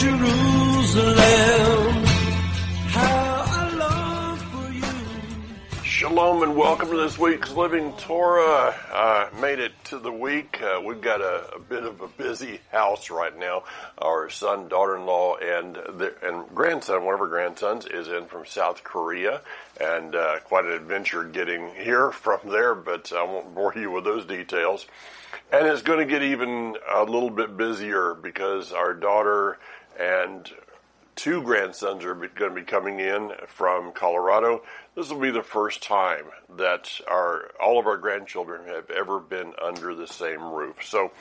Jerusalem. Shalom and welcome to this week's Living Torah. Uh, made it to the week. Uh, we've got a, a bit of a busy house right now. Our son, daughter-in-law, and and grandson, one of our grandsons, is in from South Korea, and uh, quite an adventure getting here from there. But I won't bore you with those details. And it's going to get even a little bit busier because our daughter and two grandsons are going to be coming in from Colorado. This will be the first time that our all of our grandchildren have ever been under the same roof. So,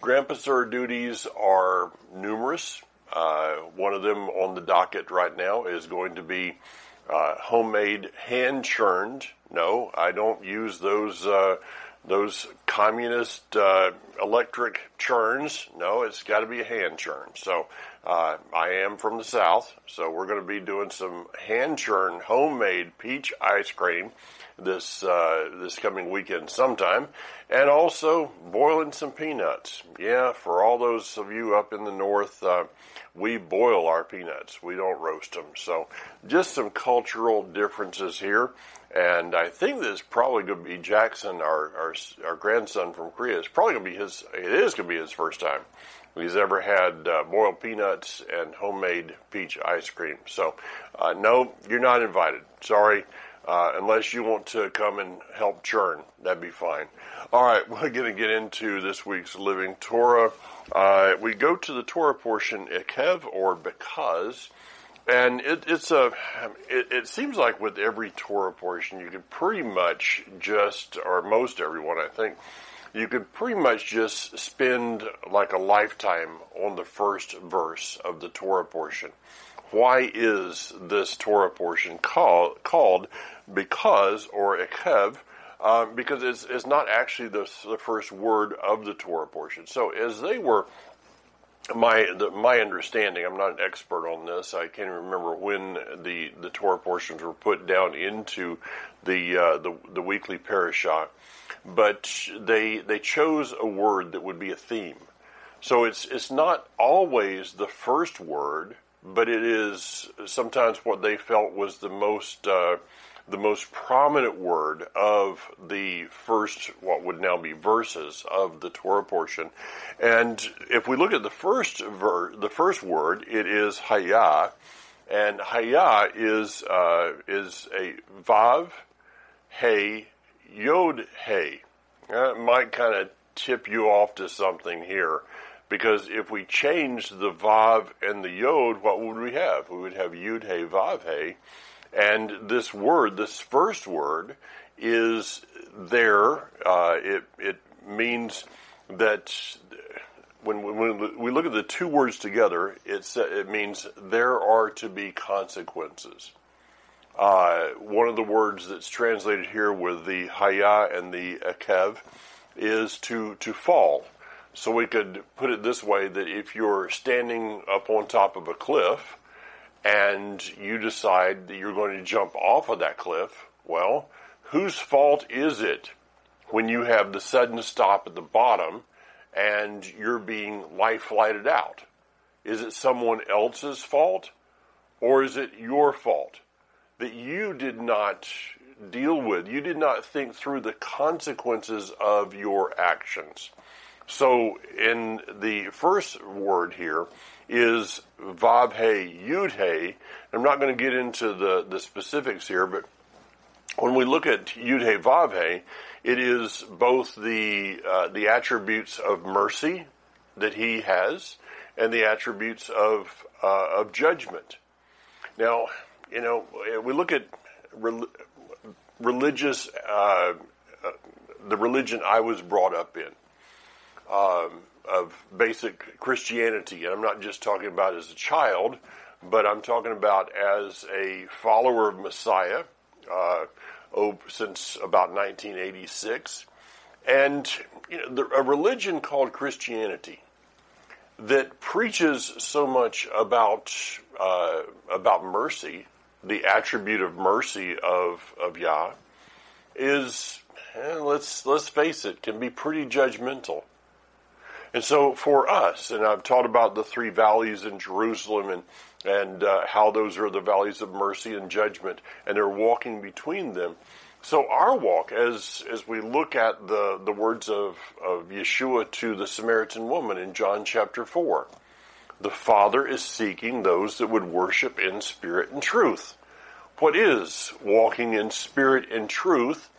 grandpa duties are numerous. Uh, one of them on the docket right now is going to be uh, homemade, hand churned. No, I don't use those. Uh, those communist uh, electric churns. No, it's got to be a hand churn. So uh, I am from the South, so we're going to be doing some hand churn homemade peach ice cream this uh, this coming weekend sometime, and also boiling some peanuts. Yeah, for all those of you up in the north, uh, we boil our peanuts. We don't roast them. So just some cultural differences here. And I think this is probably going to be Jackson, our, our, our grandson from Korea. It's probably going to be his, it is going to be his first time he's ever had uh, boiled peanuts and homemade peach ice cream. So, uh, no, you're not invited. Sorry. Uh, unless you want to come and help churn, that'd be fine. All right, we're going to get into this week's Living Torah. Uh, we go to the Torah portion, Ekev, or because, and it, it's a. It, it, seems like with every Torah portion, you could pretty much just, or most everyone, I think, you could pretty much just spend like a lifetime on the first verse of the Torah portion. Why is this Torah portion call, called because or ekev? Um, because it's, it's not actually the, the first word of the Torah portion. So as they were my the, my understanding, I'm not an expert on this. I can't remember when the the Torah portions were put down into the uh, the, the weekly parashah, but they they chose a word that would be a theme. So it's it's not always the first word, but it is sometimes what they felt was the most. Uh, the most prominent word of the first, what would now be verses of the Torah portion. And if we look at the first ver- the first word, it is Hayah, and Hayah is uh, is a vav, hey, yod, hey. That might kind of tip you off to something here. Because if we change the vav and the yod, what would we have? We would have yud hey vav hey, and this word, this first word, is there. Uh, it it means that when, when we look at the two words together, it's, it means there are to be consequences. Uh, one of the words that's translated here with the haya and the akev is to to fall. So we could put it this way: that if you're standing up on top of a cliff and you decide that you're going to jump off of that cliff, well, whose fault is it when you have the sudden stop at the bottom and you're being life flighted out? Is it someone else's fault or is it your fault that you did not deal with? You did not think through the consequences of your actions. So in the first word here, is Vav He Yud He. I'm not going to get into the, the specifics here, but when we look at Yud He it is both the uh, the attributes of mercy that He has and the attributes of uh, of judgment. Now, you know, we look at re- religious uh, uh, the religion I was brought up in. Um, of basic Christianity, and I'm not just talking about as a child, but I'm talking about as a follower of Messiah uh, oh, since about 1986, and you know, the, a religion called Christianity that preaches so much about uh, about mercy, the attribute of mercy of of Yah, is eh, let's let's face it, can be pretty judgmental. And so for us, and I've taught about the three valleys in Jerusalem and and uh, how those are the valleys of mercy and judgment, and they're walking between them. So our walk, as as we look at the the words of of Yeshua to the Samaritan woman in John chapter four, the Father is seeking those that would worship in spirit and truth. What is walking in spirit and truth?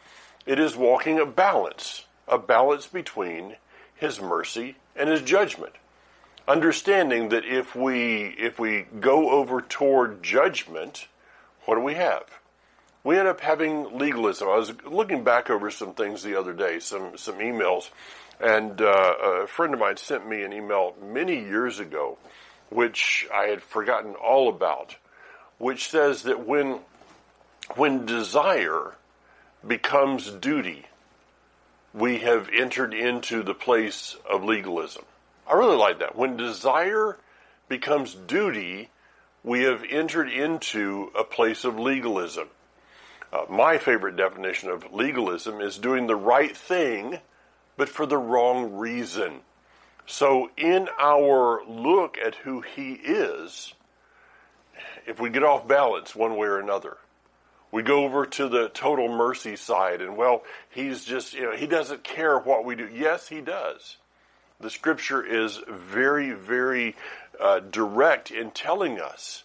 It is walking a balance, a balance between His mercy and His judgment understanding that if we if we go over toward judgment, what do we have? We end up having legalism. I was looking back over some things the other day, some some emails, and uh, a friend of mine sent me an email many years ago, which I had forgotten all about, which says that when when desire becomes duty, we have entered into the place of legalism. I really like that. When desire becomes duty, we have entered into a place of legalism. Uh, my favorite definition of legalism is doing the right thing, but for the wrong reason. So, in our look at who He is, if we get off balance one way or another, we go over to the total mercy side, and well, He's just, you know, He doesn't care what we do. Yes, He does the scripture is very, very uh, direct in telling us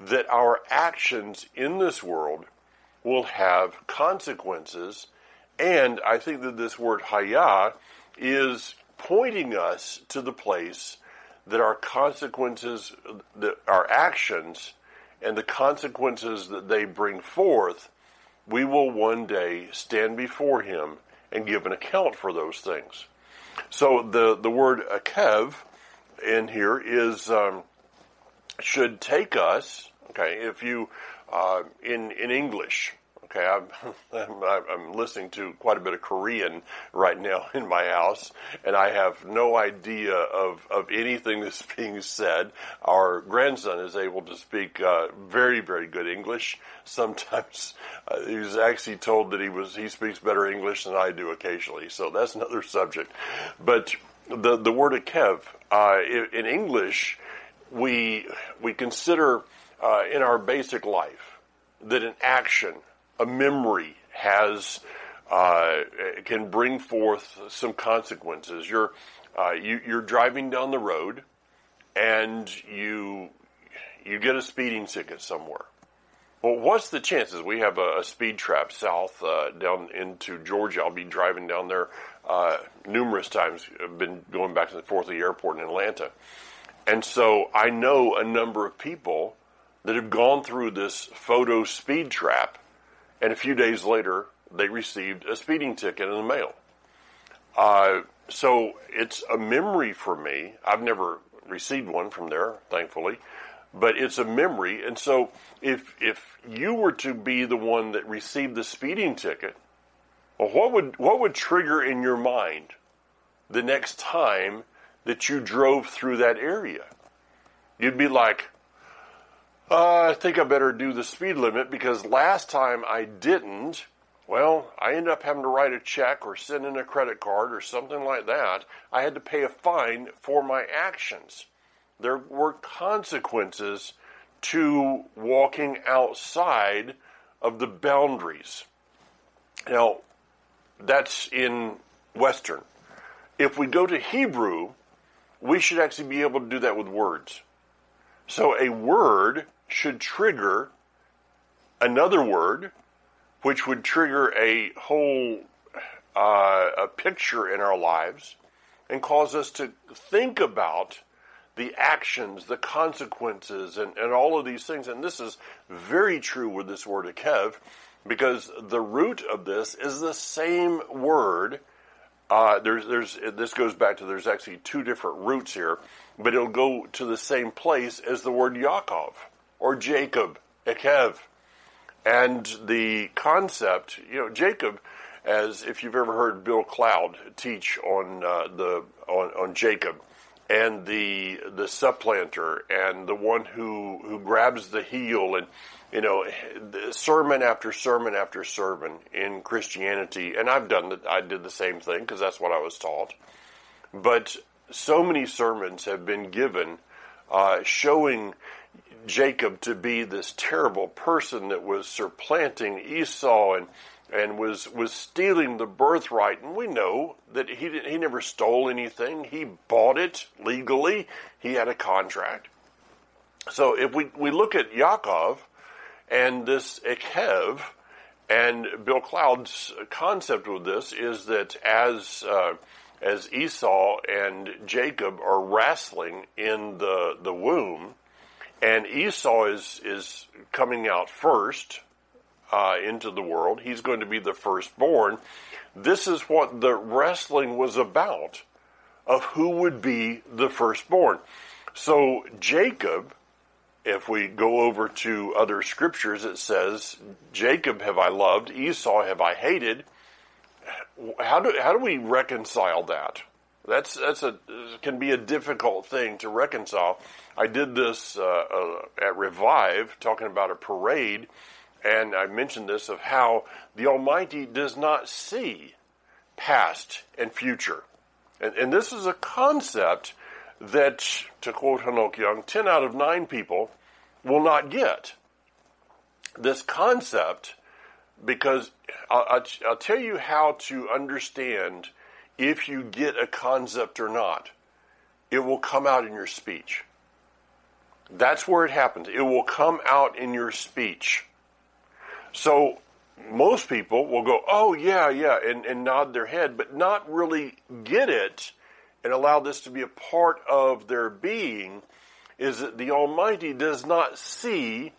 that our actions in this world will have consequences. And I think that this word hayah is pointing us to the place that our consequences, that our actions, and the consequences that they bring forth, we will one day stand before Him and give an account for those things. So the the word akev in here is um, should take us. Okay, if you uh, in in English. Okay, I'm, I'm listening to quite a bit of Korean right now in my house, and I have no idea of, of anything that's being said. Our grandson is able to speak uh, very, very good English. Sometimes uh, he was actually told that he was he speaks better English than I do occasionally. So that's another subject. But the the word akev uh, in English, we we consider uh, in our basic life that an action a memory has uh, can bring forth some consequences. You're uh, you, you're driving down the road, and you you get a speeding ticket somewhere. Well, what's the chances? We have a, a speed trap south uh, down into Georgia. I'll be driving down there uh, numerous times. I've been going back and forth to the airport in Atlanta, and so I know a number of people that have gone through this photo speed trap and a few days later, they received a speeding ticket in the mail. Uh, so it's a memory for me. I've never received one from there, thankfully, but it's a memory. And so if if you were to be the one that received the speeding ticket, well, what would what would trigger in your mind the next time that you drove through that area? You'd be like, uh, I think I better do the speed limit because last time I didn't. Well, I ended up having to write a check or send in a credit card or something like that. I had to pay a fine for my actions. There were consequences to walking outside of the boundaries. Now, that's in Western. If we go to Hebrew, we should actually be able to do that with words. So a word should trigger another word, which would trigger a whole uh, a picture in our lives and cause us to think about the actions, the consequences, and, and all of these things. And this is very true with this word akev, because the root of this is the same word. Uh, there's, there's, this goes back to there's actually two different roots here, but it'll go to the same place as the word Yaakov or Jacob, Ekev. And the concept, you know, Jacob, as if you've ever heard Bill Cloud teach on uh, the on, on Jacob and the the supplanter and the one who who grabs the heel and you know sermon after sermon after sermon in Christianity and I've done that I did the same thing because that's what I was taught but so many sermons have been given uh, showing Jacob to be this terrible person that was supplanting Esau and and was was stealing the birthright. And we know that he didn't, he never stole anything. He bought it legally. He had a contract. So if we, we look at Yaakov and this Ekev, and Bill Cloud's concept with this is that as uh, as Esau and Jacob are wrestling in the the womb, and Esau is is coming out first uh, into the world. He's going to be the firstborn. This is what the wrestling was about of who would be the firstborn. So Jacob, if we go over to other scriptures, it says, Jacob have I loved, Esau have I hated. How do, how do we reconcile that? That's, that's a, can be a difficult thing to reconcile. I did this uh, uh, at Revive, talking about a parade, and I mentioned this of how the Almighty does not see past and future. And, and this is a concept that, to quote Hanok Young, 10 out of 9 people will not get. This concept, because I'll, I'll tell you how to understand if you get a concept or not. It will come out in your speech. That's where it happens. It will come out in your speech. So most people will go, oh, yeah, yeah, and, and nod their head, but not really get it and allow this to be a part of their being is that the Almighty does not see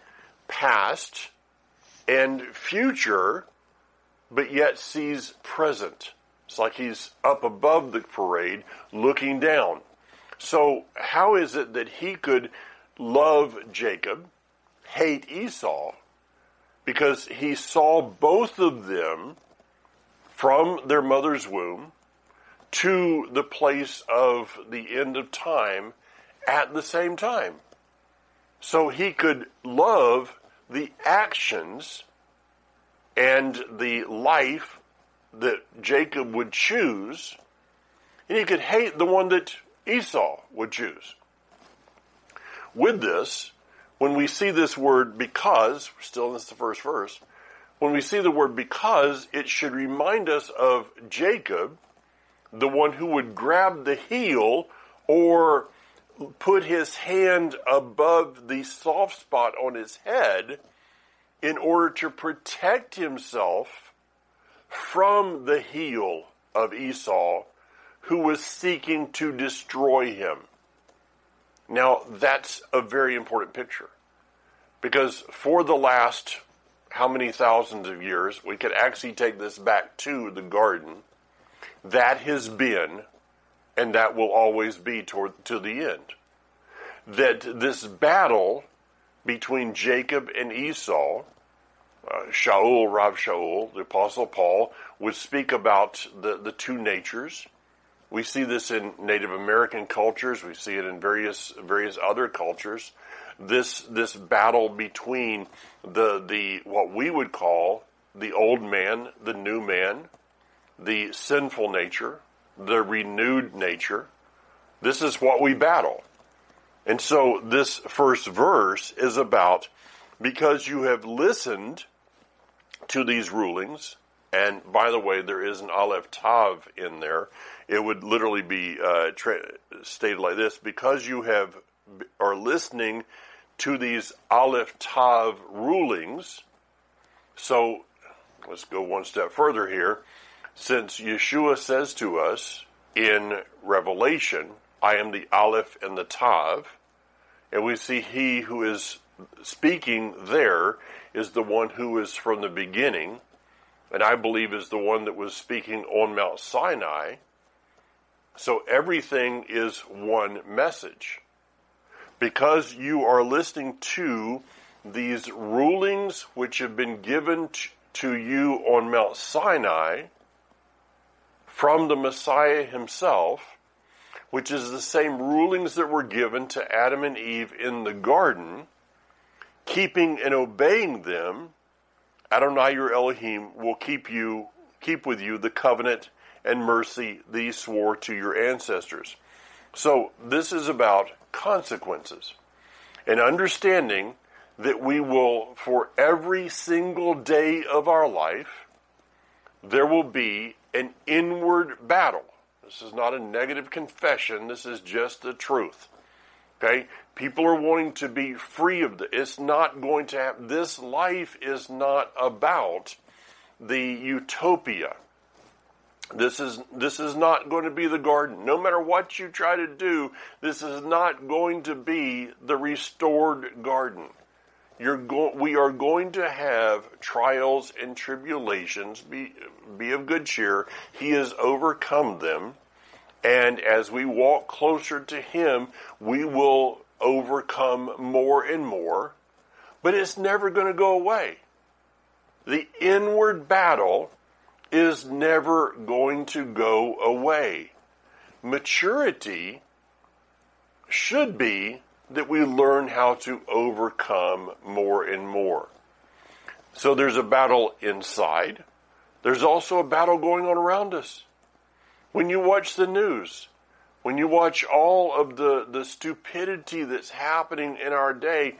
past and future, but yet sees present. It's like he's up above the parade looking down. So, how is it that he could love Jacob, hate Esau, because he saw both of them from their mother's womb to the place of the end of time at the same time. So he could love the actions and the life that Jacob would choose, and he could hate the one that Esau would choose. With this, when we see this word because, we're still in this the first verse, when we see the word because, it should remind us of Jacob, the one who would grab the heel or put his hand above the soft spot on his head in order to protect himself from the heel of Esau, who was seeking to destroy him. Now, that's a very important picture. Because for the last how many thousands of years, we could actually take this back to the garden, that has been, and that will always be toward to the end. That this battle between Jacob and Esau, uh, Shaul, Rav Shaul, the Apostle Paul, would speak about the, the two natures. We see this in Native American cultures. We see it in various various other cultures this this battle between the the what we would call the old man, the new man, the sinful nature, the renewed nature. This is what we battle. And so this first verse is about because you have listened to these rulings, and by the way, there is an Aleph Tav in there. It would literally be uh, tra- stated like this: because you have are listening to these Aleph Tav rulings. So let's go one step further here. Since Yeshua says to us in Revelation, I am the Aleph and the Tav, and we see he who is speaking there is the one who is from the beginning, and I believe is the one that was speaking on Mount Sinai. So everything is one message because you are listening to these rulings which have been given to you on Mount Sinai from the Messiah himself, which is the same rulings that were given to Adam and Eve in the garden, keeping and obeying them, Adonai your Elohim will keep you keep with you the covenant and mercy these swore to your ancestors. So this is about consequences and understanding that we will, for every single day of our life, there will be an inward battle. This is not a negative confession. This is just the truth. Okay? People are wanting to be free of this. It's not going to have, this life is not about the utopia. This is this is not going to be the garden. No matter what you try to do, this is not going to be the restored garden. You're go- we are going to have trials and tribulations. Be be of good cheer. He has overcome them, and as we walk closer to Him, we will overcome more and more. But it's never going to go away. The inward battle is never going to go away. Maturity should be that we learn how to overcome more and more. So there's a battle inside. There's also a battle going on around us. When you watch the news, when you watch all of the, the stupidity that's happening in our day,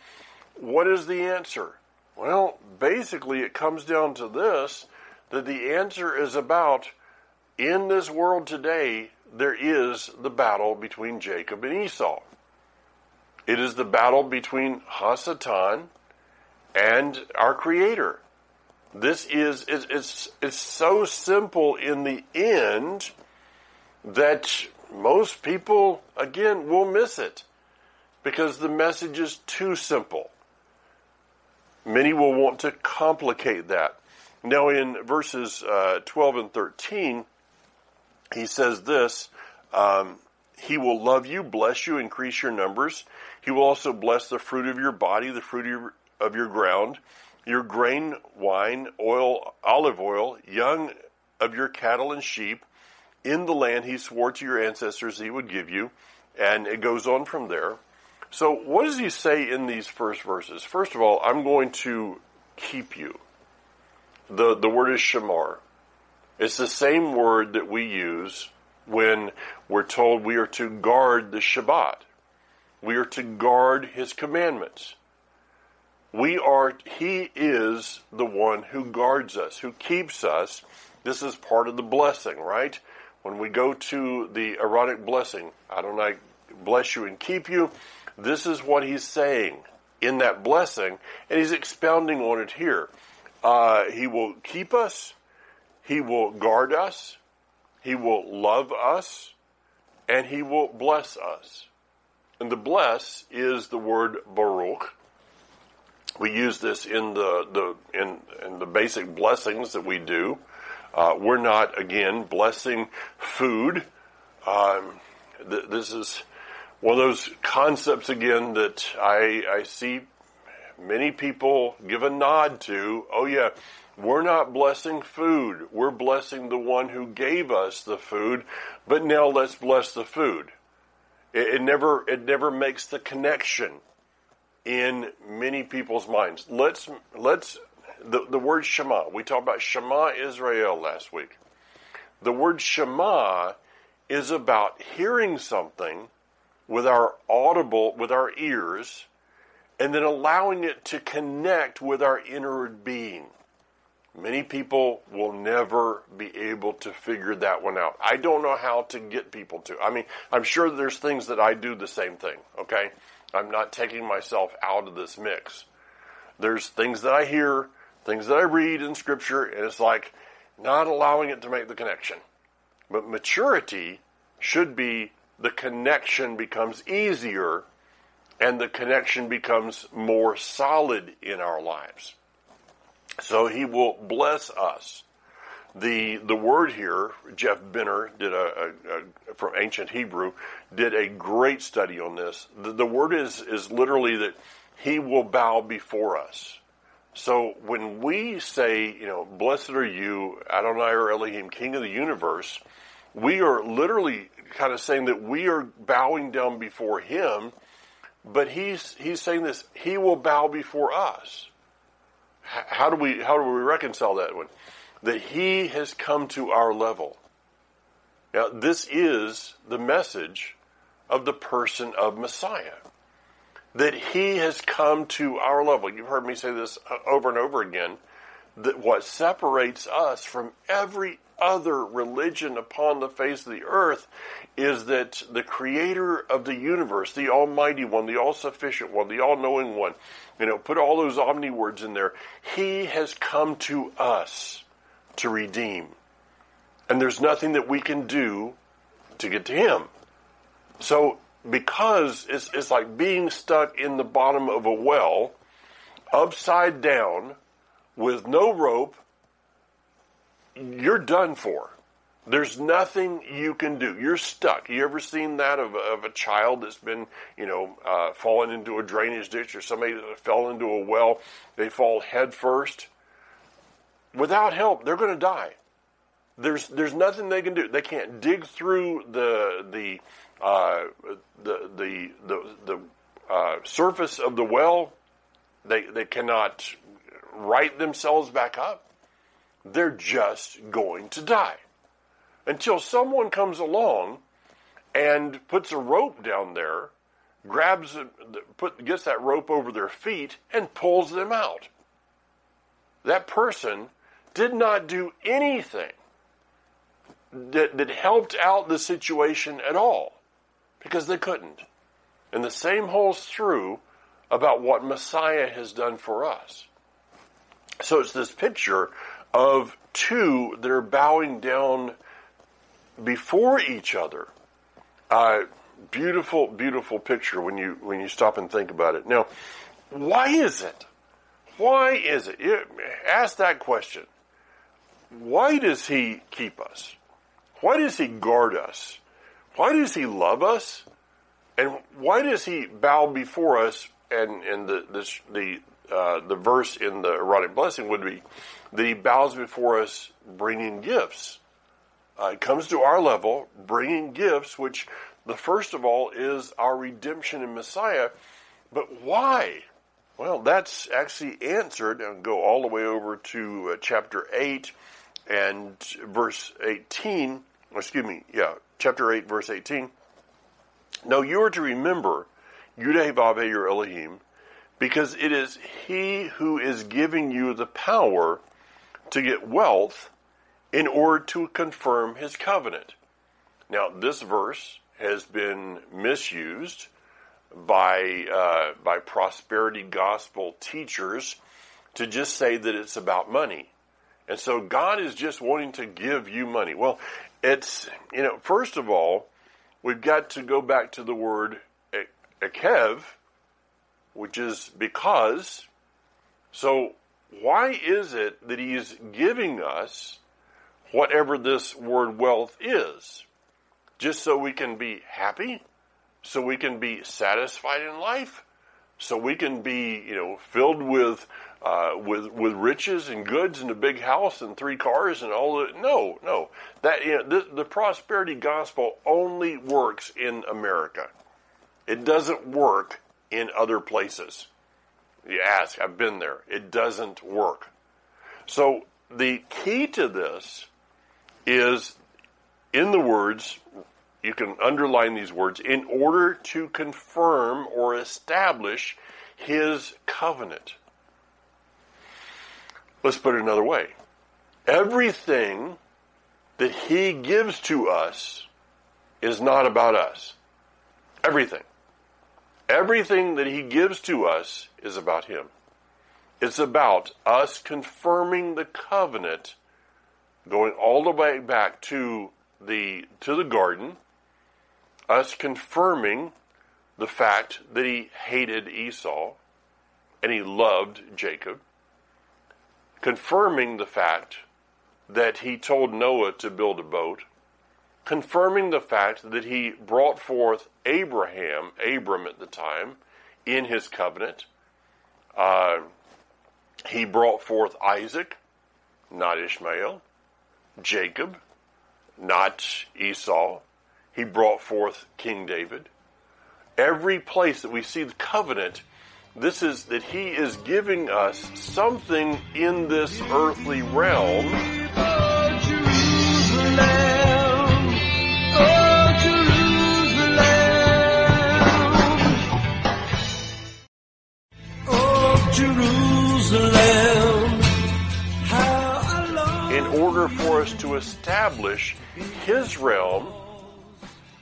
what is the answer? Well, basically, it comes down to this that the answer is about in this world today, there is the battle between Jacob and Esau. It is the battle between Hasatan and our Creator. This is it's, it's, it's so simple in the end that most people again will miss it because the message is too simple. Many will want to complicate that. Now, in verses uh, 12 and 13, he says this um, He will love you, bless you, increase your numbers. He will also bless the fruit of your body, the fruit of your, of your ground, your grain, wine, oil, olive oil, young of your cattle and sheep, in the land he swore to your ancestors he would give you. And it goes on from there. So, what does he say in these first verses? First of all, I'm going to keep you. The, the word is shamar. It's the same word that we use when we're told we are to guard the Shabbat. We are to guard his commandments. We are, he is the one who guards us, who keeps us. This is part of the blessing, right? When we go to the Aaronic blessing, I don't Adonai bless you and keep you. This is what he's saying in that blessing, and he's expounding on it here. Uh, he will keep us, He will guard us, He will love us, and He will bless us. And the bless is the word Baruch. We use this in the, the in, in the basic blessings that we do. Uh, we're not again blessing food. Um, th- this is one of those concepts again that I, I see many people give a nod to, oh yeah, we're not blessing food. We're blessing the one who gave us the food, but now let's bless the food. It, it never, it never makes the connection in many people's minds. Let's, let's, the, the word Shema, we talked about Shema Israel last week. The word Shema is about hearing something with our audible, with our ears, and then allowing it to connect with our inner being. Many people will never be able to figure that one out. I don't know how to get people to. I mean, I'm sure there's things that I do the same thing, okay? I'm not taking myself out of this mix. There's things that I hear, things that I read in scripture, and it's like not allowing it to make the connection. But maturity should be the connection becomes easier and the connection becomes more solid in our lives. So he will bless us. The the word here, Jeff Benner did a, a, a from ancient Hebrew did a great study on this. The, the word is is literally that he will bow before us. So when we say, you know, blessed are you, Adonai or Elohim, King of the universe, we are literally kind of saying that we are bowing down before him but he's he's saying this: he will bow before us. How do we how do we reconcile that one? That he has come to our level. Now, this is the message of the person of Messiah. That he has come to our level. You've heard me say this uh, over and over again. That what separates us from every other religion upon the face of the earth is that the creator of the universe, the almighty one, the all sufficient one, the all knowing one, you know, put all those omni words in there. He has come to us to redeem. And there's nothing that we can do to get to him. So, because it's, it's like being stuck in the bottom of a well, upside down, with no rope, you're done for. There's nothing you can do. You're stuck. You ever seen that of, of a child that's been, you know, uh, fallen into a drainage ditch or somebody that fell into a well? They fall head first. Without help, they're going to die. There's there's nothing they can do. They can't dig through the the uh, the the the, the uh, surface of the well. They they cannot right themselves back up. They're just going to die until someone comes along and puts a rope down there, grabs put gets that rope over their feet and pulls them out. That person did not do anything that, that helped out the situation at all because they couldn't. And the same holds true about what Messiah has done for us. So it's this picture of two that are bowing down before each other. Uh, beautiful, beautiful picture when you when you stop and think about it. Now, why is it? Why is it? Ask that question. Why does he keep us? Why does he guard us? Why does he love us? And why does he bow before us? And, and the, the, the, uh, the verse in the Aaronic blessing would be that he bows before us bringing gifts. Uh, comes to our level bringing gifts, which the first of all is our redemption in Messiah. But why? Well, that's actually answered and go all the way over to uh, chapter 8 and verse 18 excuse me, yeah, chapter 8, verse 18. Now you are to remember Yudhe your Elohim, because it is he who is giving you the power to get wealth in order to confirm his covenant. Now, this verse has been misused by uh, by prosperity gospel teachers to just say that it's about money. And so God is just wanting to give you money. Well, it's, you know, first of all, we've got to go back to the word ekev, which is because. So, why is it that he's giving us whatever this word wealth is? Just so we can be happy? So we can be satisfied in life? So we can be, you know, filled with uh, with with riches and goods and a big house and three cars and all that. No, no. That you know, the, the prosperity gospel only works in America. It doesn't work in other places. You ask, I've been there. It doesn't work. So the key to this is in the words, you can underline these words, in order to confirm or establish his covenant. Let's put it another way. Everything that He gives to us is not about us. Everything. Everything that He gives to us is about Him. It's about us confirming the covenant, going all the way back to the to the garden, us confirming the fact that he hated Esau and he loved Jacob confirming the fact that he told Noah to build a boat, confirming the fact that he brought forth Abraham, Abram at the time, in his covenant. Uh, he brought forth Isaac, not Ishmael, Jacob, not Esau. He brought forth King David. Every place that we see the covenant this is that He is giving us something in this earthly realm. Oh, Jerusalem. Oh, Jerusalem. Oh, Jerusalem. In order for us to establish His realm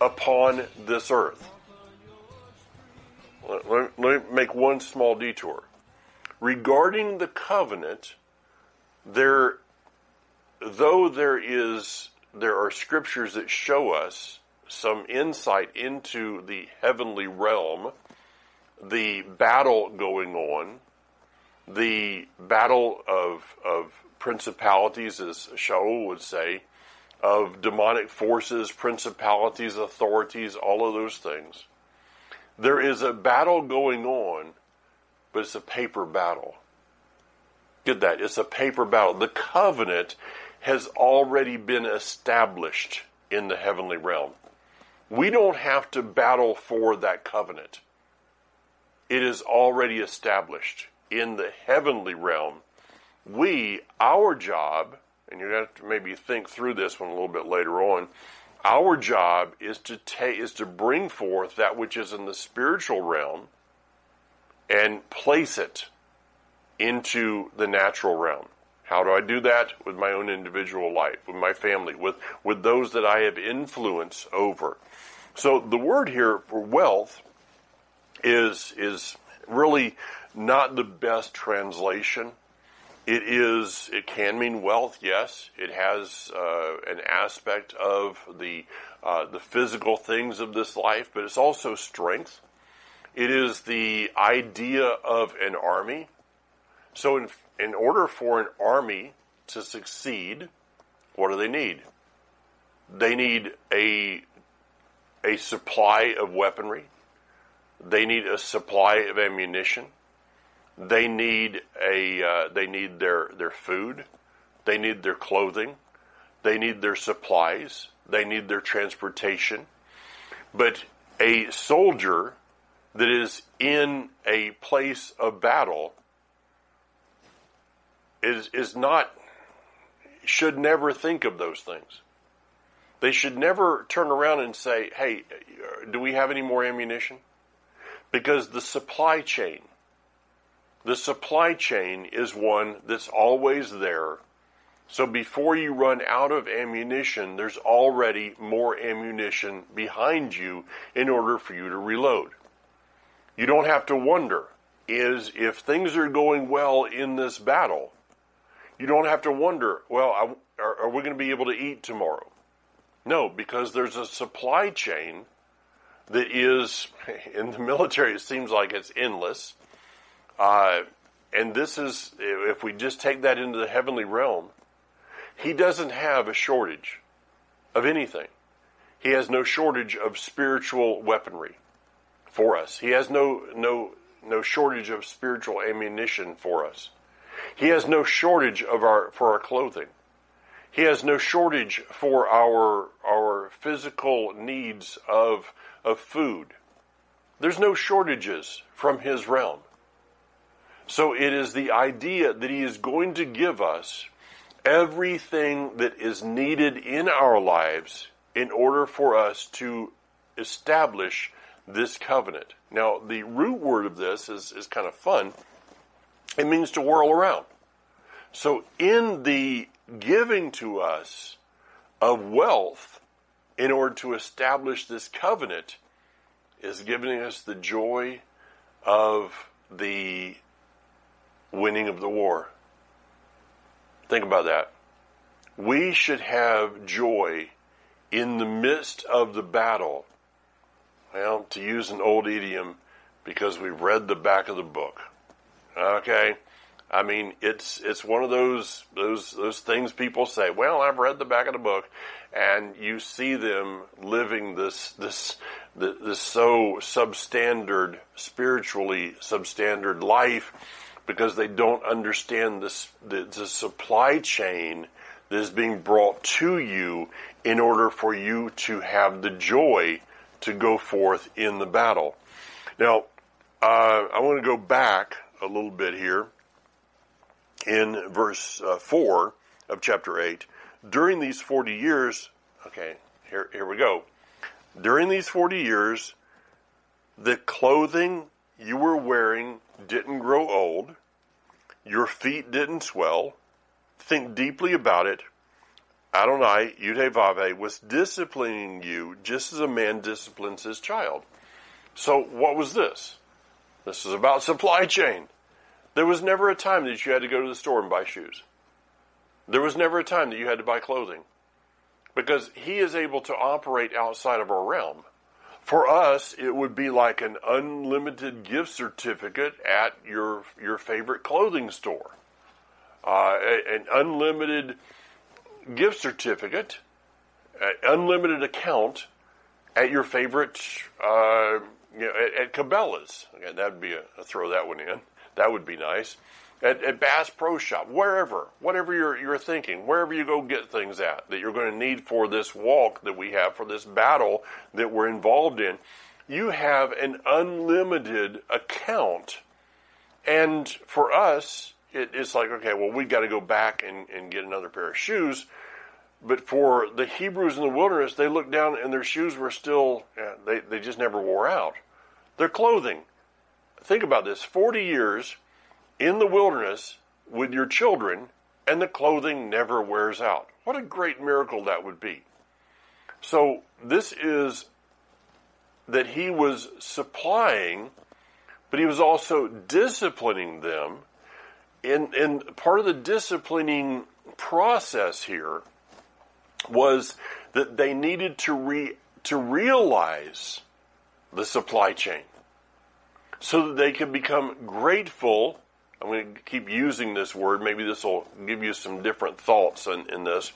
upon this earth. Let, let- let me make one small detour. Regarding the covenant, there, though there is, there are scriptures that show us some insight into the heavenly realm, the battle going on, the battle of of principalities, as Shaul would say, of demonic forces, principalities, authorities, all of those things. There is a battle going on, but it's a paper battle. Get that? It's a paper battle. The covenant has already been established in the heavenly realm. We don't have to battle for that covenant it is already established in the heavenly realm. We, our job, and you're going to have to maybe think through this one a little bit later on. Our job is to is to bring forth that which is in the spiritual realm and place it into the natural realm. How do I do that? With my own individual life, with my family, with with those that I have influence over. So the word here for wealth is is really not the best translation. It is. It can mean wealth. Yes, it has uh, an aspect of the uh, the physical things of this life, but it's also strength. It is the idea of an army. So, in in order for an army to succeed, what do they need? They need a a supply of weaponry. They need a supply of ammunition. They need a uh, they need their their food. They need their clothing. They need their supplies. They need their transportation. But a soldier that is in a place of battle is is not should never think of those things. They should never turn around and say, "Hey, do we have any more ammunition?" Because the supply chain the supply chain is one that's always there. So before you run out of ammunition, there's already more ammunition behind you in order for you to reload. You don't have to wonder is if things are going well in this battle, you don't have to wonder, well, are we going to be able to eat tomorrow? No, because there's a supply chain that is, in the military, it seems like it's endless. Uh, and this is, if we just take that into the heavenly realm, he doesn't have a shortage of anything. He has no shortage of spiritual weaponry for us. He has no no no shortage of spiritual ammunition for us. He has no shortage of our for our clothing. He has no shortage for our our physical needs of of food. There's no shortages from his realm. So it is the idea that he is going to give us everything that is needed in our lives in order for us to establish this covenant. Now, the root word of this is, is kind of fun. It means to whirl around. So, in the giving to us of wealth in order to establish this covenant, is giving us the joy of the winning of the war. Think about that. We should have joy in the midst of the battle. Well, to use an old idiom, because we've read the back of the book. Okay? I mean, it's it's one of those those those things people say. Well, I've read the back of the book, and you see them living this this this, this so substandard spiritually substandard life because they don't understand this the, the supply chain that is being brought to you in order for you to have the joy to go forth in the battle. Now, uh, I want to go back a little bit here in verse uh, 4 of chapter 8. During these 40 years, okay, here, here we go. During these 40 years, the clothing you were wearing didn't grow old, your feet didn't swell. Think deeply about it. Adonai, Yudhevave, was disciplining you just as a man disciplines his child. So what was this? This is about supply chain. There was never a time that you had to go to the store and buy shoes. There was never a time that you had to buy clothing. Because he is able to operate outside of our realm. For us, it would be like an unlimited gift certificate at your your favorite clothing store. Uh, an unlimited gift certificate, unlimited account at your favorite, uh, you know, at, at Cabela's. Okay, that'd be a throw that one in. That would be nice. At, at, Bass Pro Shop, wherever, whatever you're, you're thinking, wherever you go get things at that you're going to need for this walk that we have, for this battle that we're involved in, you have an unlimited account. And for us, it, it's like, okay, well, we've got to go back and, and get another pair of shoes. But for the Hebrews in the wilderness, they looked down and their shoes were still, uh, they, they just never wore out. Their clothing. Think about this 40 years in the wilderness with your children, and the clothing never wears out. What a great miracle that would be. So, this is that he was supplying, but he was also disciplining them. And, and part of the disciplining process here was that they needed to re, to realize the supply chain so that they could become grateful I'm going to keep using this word. Maybe this will give you some different thoughts in, in this.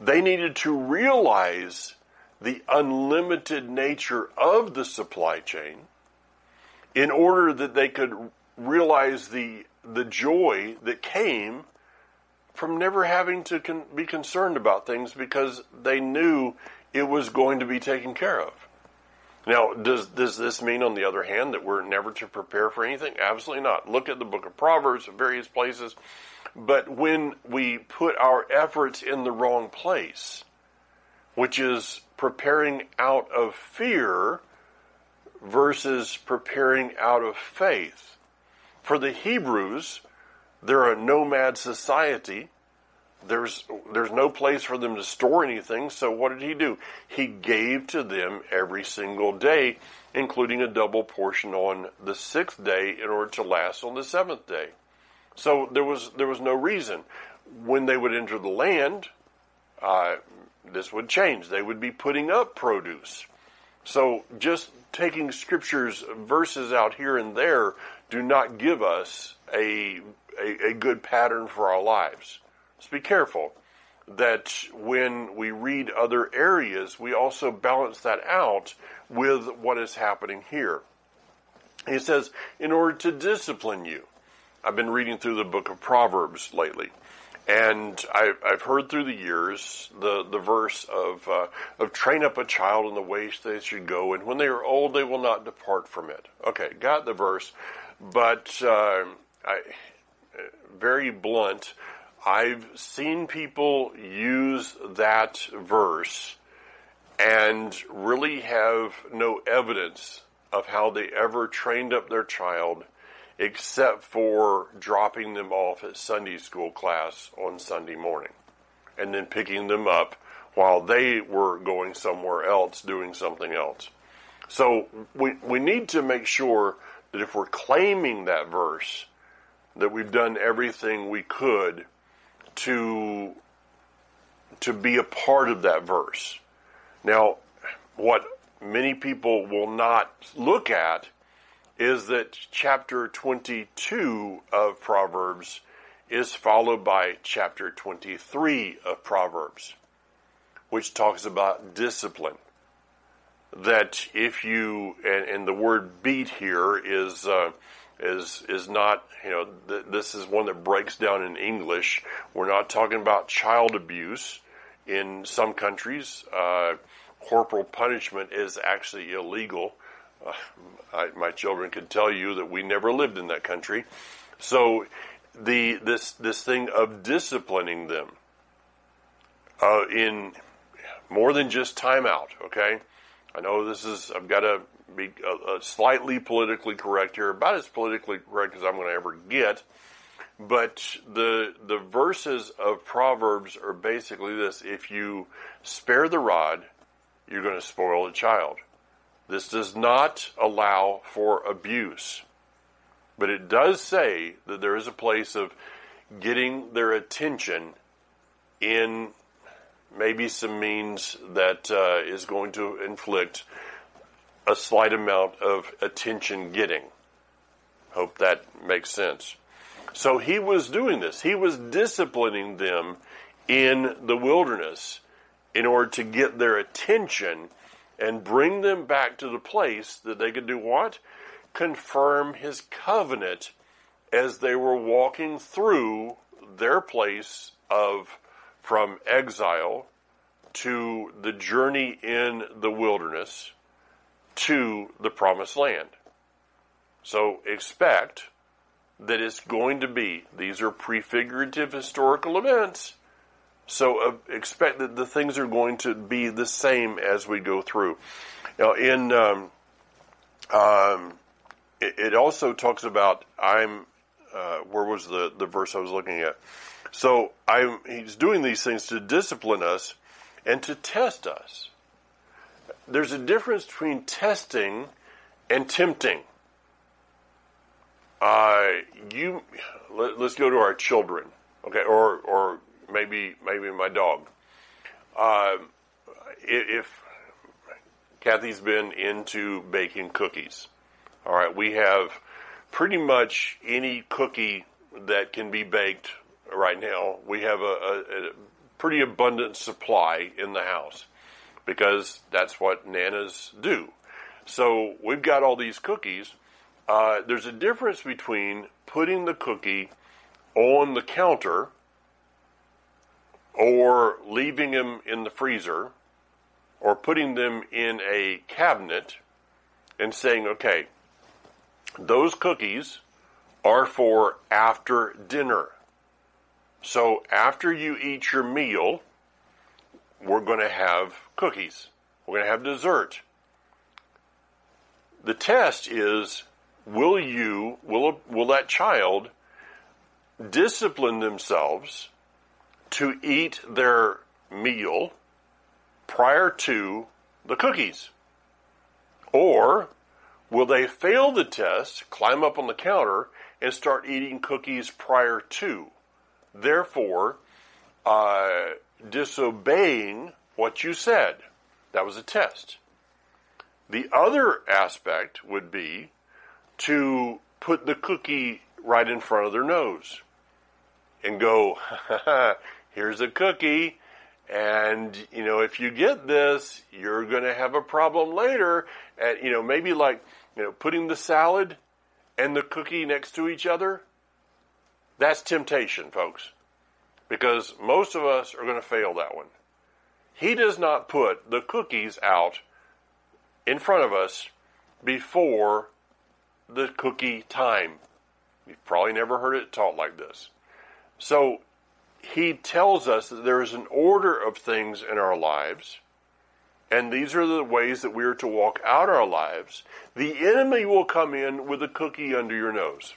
They needed to realize the unlimited nature of the supply chain in order that they could realize the the joy that came from never having to con- be concerned about things because they knew it was going to be taken care of. Now, does, does this mean, on the other hand, that we're never to prepare for anything? Absolutely not. Look at the book of Proverbs, various places. But when we put our efforts in the wrong place, which is preparing out of fear versus preparing out of faith. For the Hebrews, they're a nomad society there's there's no place for them to store anything. So what did he do? He gave to them every single day, including a double portion on the sixth day, in order to last on the seventh day. So there was there was no reason when they would enter the land. Uh, this would change. They would be putting up produce. So just taking scriptures verses out here and there do not give us a, a, a good pattern for our lives. Let's be careful that when we read other areas, we also balance that out with what is happening here. He says, in order to discipline you. I've been reading through the book of Proverbs lately. And I, have heard through the years the, the verse of, uh, of train up a child in the way they should go, and when they are old, they will not depart from it. Okay, got the verse, but uh, I, very blunt. I've seen people use that verse and really have no evidence of how they ever trained up their child except for dropping them off at Sunday school class on Sunday morning and then picking them up while they were going somewhere else doing something else. So we, we need to make sure that if we're claiming that verse, that we've done everything we could to to be a part of that verse. Now, what many people will not look at is that chapter 22 of Proverbs is followed by chapter 23 of Proverbs, which talks about discipline. That if you, and, and the word beat here is uh, is is not you know th- this is one that breaks down in English. We're not talking about child abuse. In some countries, uh, corporal punishment is actually illegal. Uh, I, my children could tell you that we never lived in that country. So the this this thing of disciplining them uh, in more than just timeout. Okay, I know this is I've got to be uh, uh, slightly politically correct here, about as politically correct as I'm going to ever get. But the the verses of Proverbs are basically this: if you spare the rod, you're going to spoil the child. This does not allow for abuse, but it does say that there is a place of getting their attention in maybe some means that uh, is going to inflict a slight amount of attention getting. Hope that makes sense. So he was doing this. He was disciplining them in the wilderness in order to get their attention and bring them back to the place that they could do what? Confirm his covenant as they were walking through their place of from exile to the journey in the wilderness to the promised land. So expect that it's going to be, these are prefigurative historical events. So uh, expect that the things are going to be the same as we go through. Now, in um, um, it, it, also talks about I'm. Uh, where was the the verse I was looking at? So I'm, he's doing these things to discipline us and to test us. There's a difference between testing and tempting. Uh, you let, us go to our children, okay, or or maybe maybe my dog. Uh, if Kathy's been into baking cookies, all right, we have pretty much any cookie that can be baked right now, we have a, a, a pretty abundant supply in the house because that's what nanas do. So we've got all these cookies. Uh, there's a difference between putting the cookie on the counter or leaving them in the freezer or putting them in a cabinet and saying, okay, those cookies are for after dinner. So after you eat your meal, we're going to have cookies. We're going to have dessert. The test is will you, will, will that child discipline themselves to eat their meal prior to the cookies? Or will they fail the test, climb up on the counter, and start eating cookies prior to? therefore uh, disobeying what you said. That was a test. The other aspect would be to put the cookie right in front of their nose and go, here's a cookie. And, you know, if you get this, you're going to have a problem later. And, you know, maybe like, you know, putting the salad and the cookie next to each other that's temptation, folks, because most of us are going to fail that one. He does not put the cookies out in front of us before the cookie time. You've probably never heard it taught like this. So he tells us that there is an order of things in our lives, and these are the ways that we are to walk out our lives. The enemy will come in with a cookie under your nose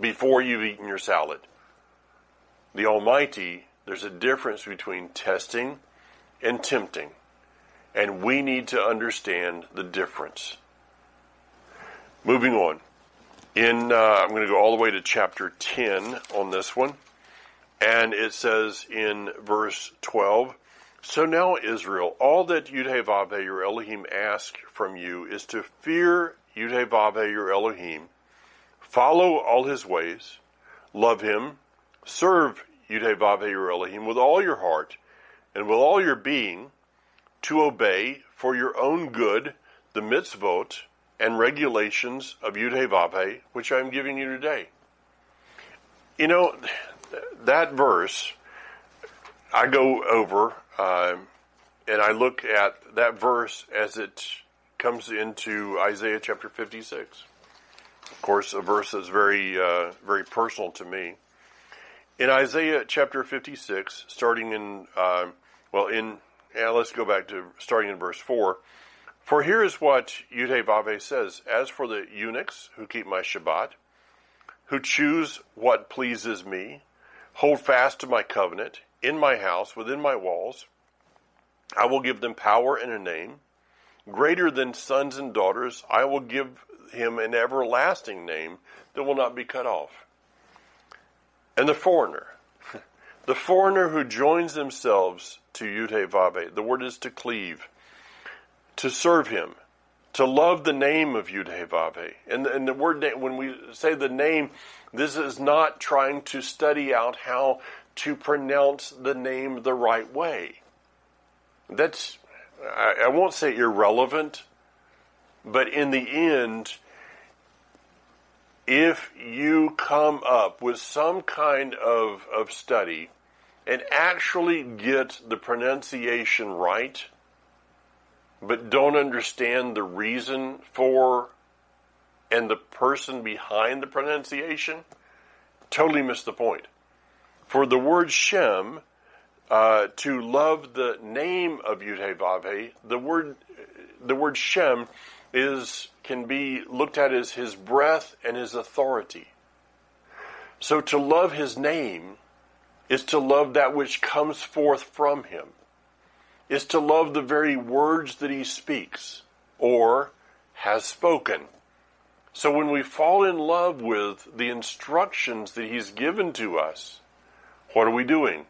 before you've eaten your salad. The Almighty, there's a difference between testing and tempting, and we need to understand the difference. Moving on. In, uh, I'm going to go all the way to chapter 10 on this one. And it says in verse 12, So now, Israel, all that Yud-Heh-Vav-Heh your Elohim asks from you is to fear Yud-Heh-Vav-Heh your Elohim, Follow all his ways, love him, serve Yud-Heh-Vav-Heh your Elohim with all your heart and with all your being, to obey for your own good the mitzvot and regulations of Yud-Heh-Vav-Heh, which I am giving you today. You know, that verse, I go over um, and I look at that verse as it comes into Isaiah chapter 56. Of course, a verse that's very, uh, very personal to me. In Isaiah chapter 56, starting in, uh, well, in, yeah, let's go back to starting in verse 4. For here is what Yud-Heh-Vav-Heh says As for the eunuchs who keep my Shabbat, who choose what pleases me, hold fast to my covenant, in my house, within my walls, I will give them power and a name. Greater than sons and daughters, I will give him an everlasting name that will not be cut off. And the foreigner, the foreigner who joins themselves to Yud-Heh-Vav-Heh, the word is to cleave to serve him, to love the name of Yud-Heh-Vav-Heh. And, and the word, when we say the name, this is not trying to study out how to pronounce the name the right way. That's, I, I won't say irrelevant, but in the end, if you come up with some kind of, of study and actually get the pronunciation right, but don't understand the reason for and the person behind the pronunciation, totally miss the point. For the word Shem, uh, to love the name of Yud-Heh-Vav-Heh, the word the word Shem is can be looked at as his breath and his authority. So to love his name is to love that which comes forth from him is to love the very words that he speaks or has spoken. So when we fall in love with the instructions that he's given to us, what are we doing?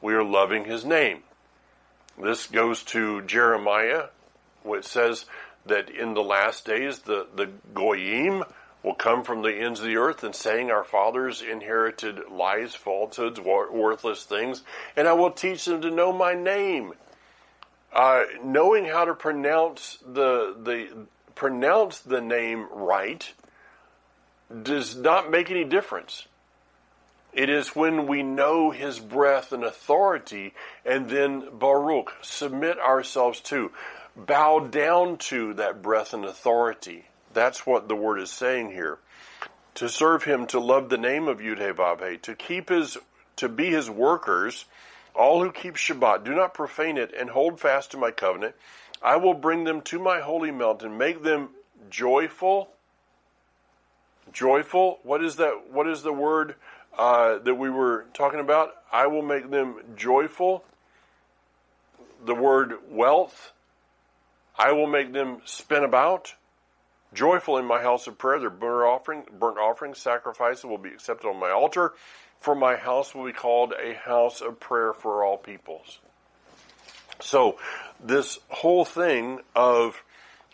We are loving his name. This goes to Jeremiah, which says that in the last days the, the Goyim will come from the ends of the earth and saying our fathers inherited lies, falsehoods, worthless things, and I will teach them to know my name uh, knowing how to pronounce the the pronounce the name right does not make any difference. It is when we know His breath and authority, and then Baruch submit ourselves to, bow down to that breath and authority. That's what the word is saying here. To serve Him, to love the name of Yud-Heh-Vav-Heh, to keep His, to be His workers all who keep Shabbat, do not profane it, and hold fast to my covenant. I will bring them to my holy mountain, make them joyful. Joyful. What is that? What is the word uh, that we were talking about? I will make them joyful. The word wealth. I will make them spin about. Joyful in my house of prayer. Their burnt offering, burnt offering, sacrifice will be accepted on my altar for my house will be called a house of prayer for all peoples. So, this whole thing of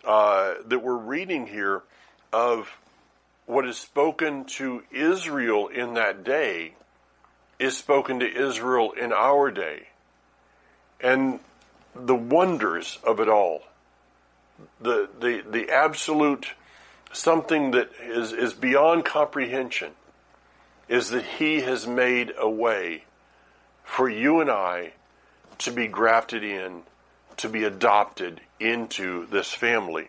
uh, that we're reading here of what is spoken to Israel in that day is spoken to Israel in our day. And the wonders of it all, the, the, the absolute something that is, is beyond comprehension is that He has made a way for you and I to be grafted in, to be adopted into this family.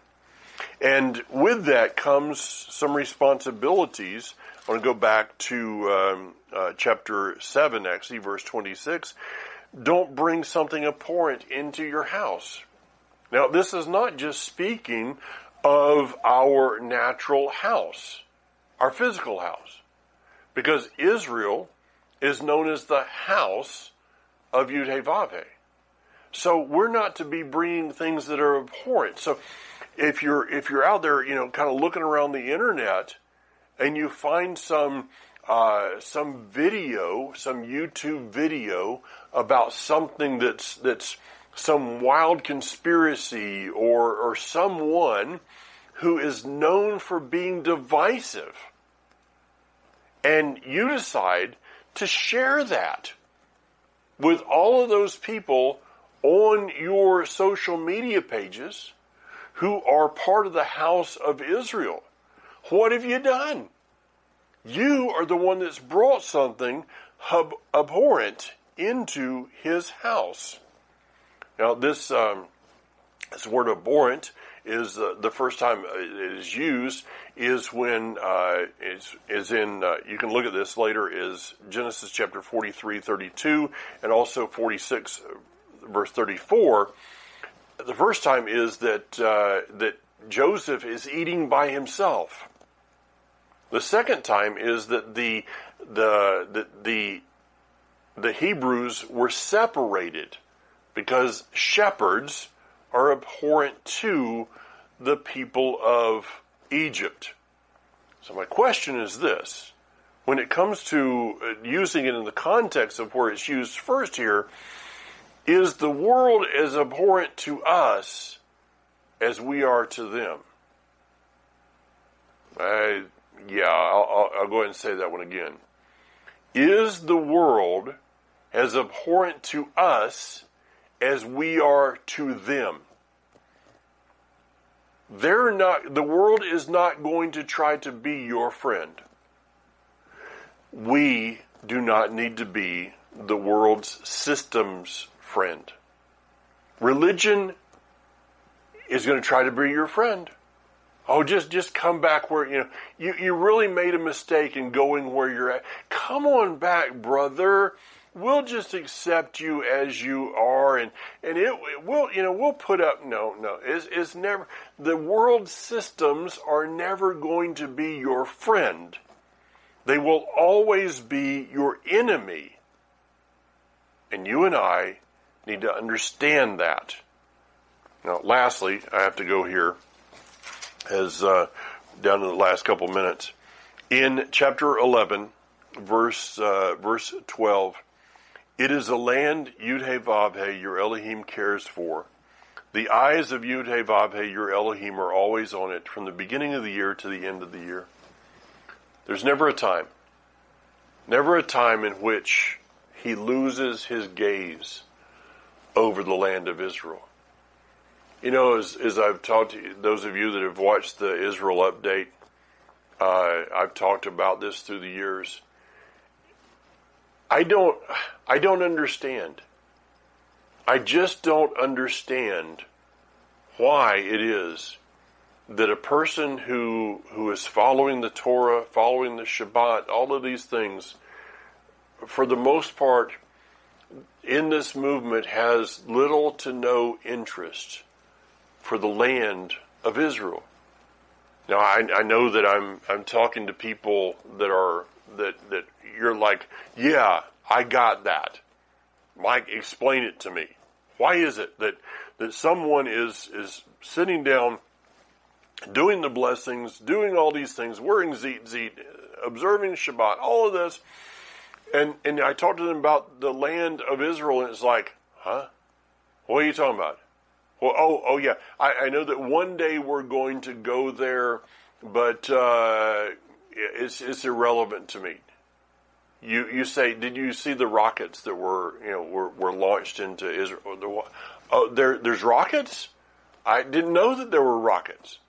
And with that comes some responsibilities. I want to go back to um, uh, chapter 7, actually, verse 26. Don't bring something abhorrent into your house. Now, this is not just speaking of our natural house, our physical house because Israel is known as the house of Yud-Heh-Vav-Heh. So we're not to be bringing things that are abhorrent. So if you're if you're out there, you know, kind of looking around the internet, and you find some uh, some video, some YouTube video about something that's that's some wild conspiracy or or someone who is known for being divisive and you decide to share that with all of those people on your social media pages who are part of the house of Israel. What have you done? You are the one that's brought something abhorrent into his house. Now, this um, this word abhorrent is uh, the first time it is used is when uh, is is in uh, you can look at this later is Genesis chapter 43 32 and also 46 verse 34 the first time is that uh, that Joseph is eating by himself. The second time is that the the the the, the Hebrews were separated because shepherds are abhorrent to the people of Egypt. So my question is this. When it comes to uh, using it in the context of where it's used first here, is the world as abhorrent to us as we are to them? I, yeah, I'll, I'll, I'll go ahead and say that one again. Is the world as abhorrent to us as we are to them? They're not, the world is not going to try to be your friend. We do not need to be the world's systems friend. Religion is going to try to be your friend. Oh, just just come back where you know you, you really made a mistake in going where you're at. Come on back, brother. We'll just accept you as you are, and and it, it will you know we'll put up. No, no, it's, it's never. The world systems are never going to be your friend. They will always be your enemy. And you and I need to understand that. Now, lastly, I have to go here as uh, down in the last couple minutes. In chapter 11, verse uh, verse 12, it is a land Yud-Heh-Vav-Heh, your Elohim cares for. The eyes of Yud-Heh-Vav-Heh, your Elohim, are always on it from the beginning of the year to the end of the year. There's never a time, never a time in which he loses his gaze over the land of Israel. You know, as, as I've talked to you, those of you that have watched the Israel update, uh, I've talked about this through the years. I don't, I don't understand. I just don't understand why it is that a person who who is following the Torah, following the Shabbat, all of these things, for the most part, in this movement has little to no interest for the land of Israel. Now I, I know that I'm I'm talking to people that are that that you're like, yeah, I got that. Mike, explain it to me. Why is it that that someone is is sitting down, doing the blessings, doing all these things, wearing tzitzit, observing Shabbat, all of this, and and I talked to them about the land of Israel, and it's like, huh? What are you talking about? Well, oh, oh yeah, I, I know that one day we're going to go there, but uh, it's it's irrelevant to me. You you say, did you see the rockets that were you know were, were launched into Israel? Oh, there there's rockets. I didn't know that there were rockets.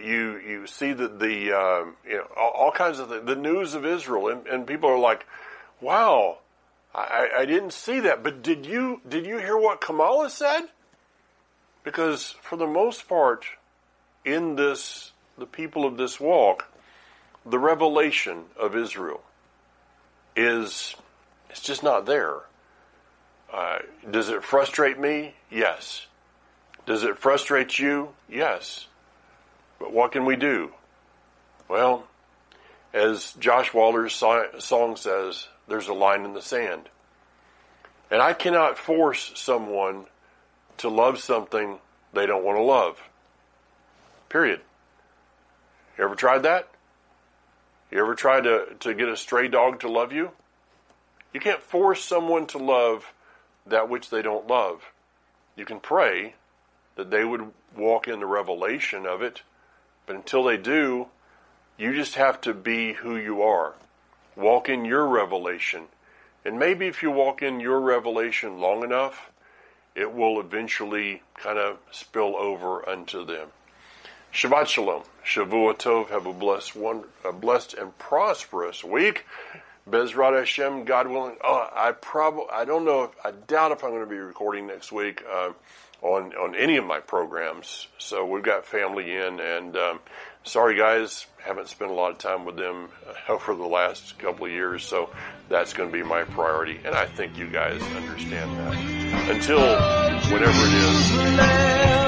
You you see that the um, you know all, all kinds of the, the, news of Israel and, and people are like, wow, I, I didn't see that. But did you did you hear what Kamala said? Because for the most part, in this the people of this walk, the revelation of Israel is it's just not there. Uh, does it frustrate me? Yes. Does it frustrate you? Yes. But what can we do? Well, as Josh Waller's song says, there's a line in the sand. And I cannot force someone to love something they don't want to love. Period. You ever tried that? You ever tried to, to get a stray dog to love you? You can't force someone to love that which they don't love. You can pray that they would walk in the revelation of it but until they do, you just have to be who you are. Walk in your revelation. And maybe if you walk in your revelation long enough, it will eventually kind of spill over unto them. Shabbat Shalom. Shavua Tov. Have a blessed, one, a blessed and prosperous week. Bezrat Hashem, God willing. Oh, I probably, I don't know if, I doubt if I'm going to be recording next week. Uh, on on any of my programs. So we've got family in, and um, sorry guys, haven't spent a lot of time with them uh, over the last couple of years, so that's going to be my priority, and I think you guys understand that. Until whenever it is.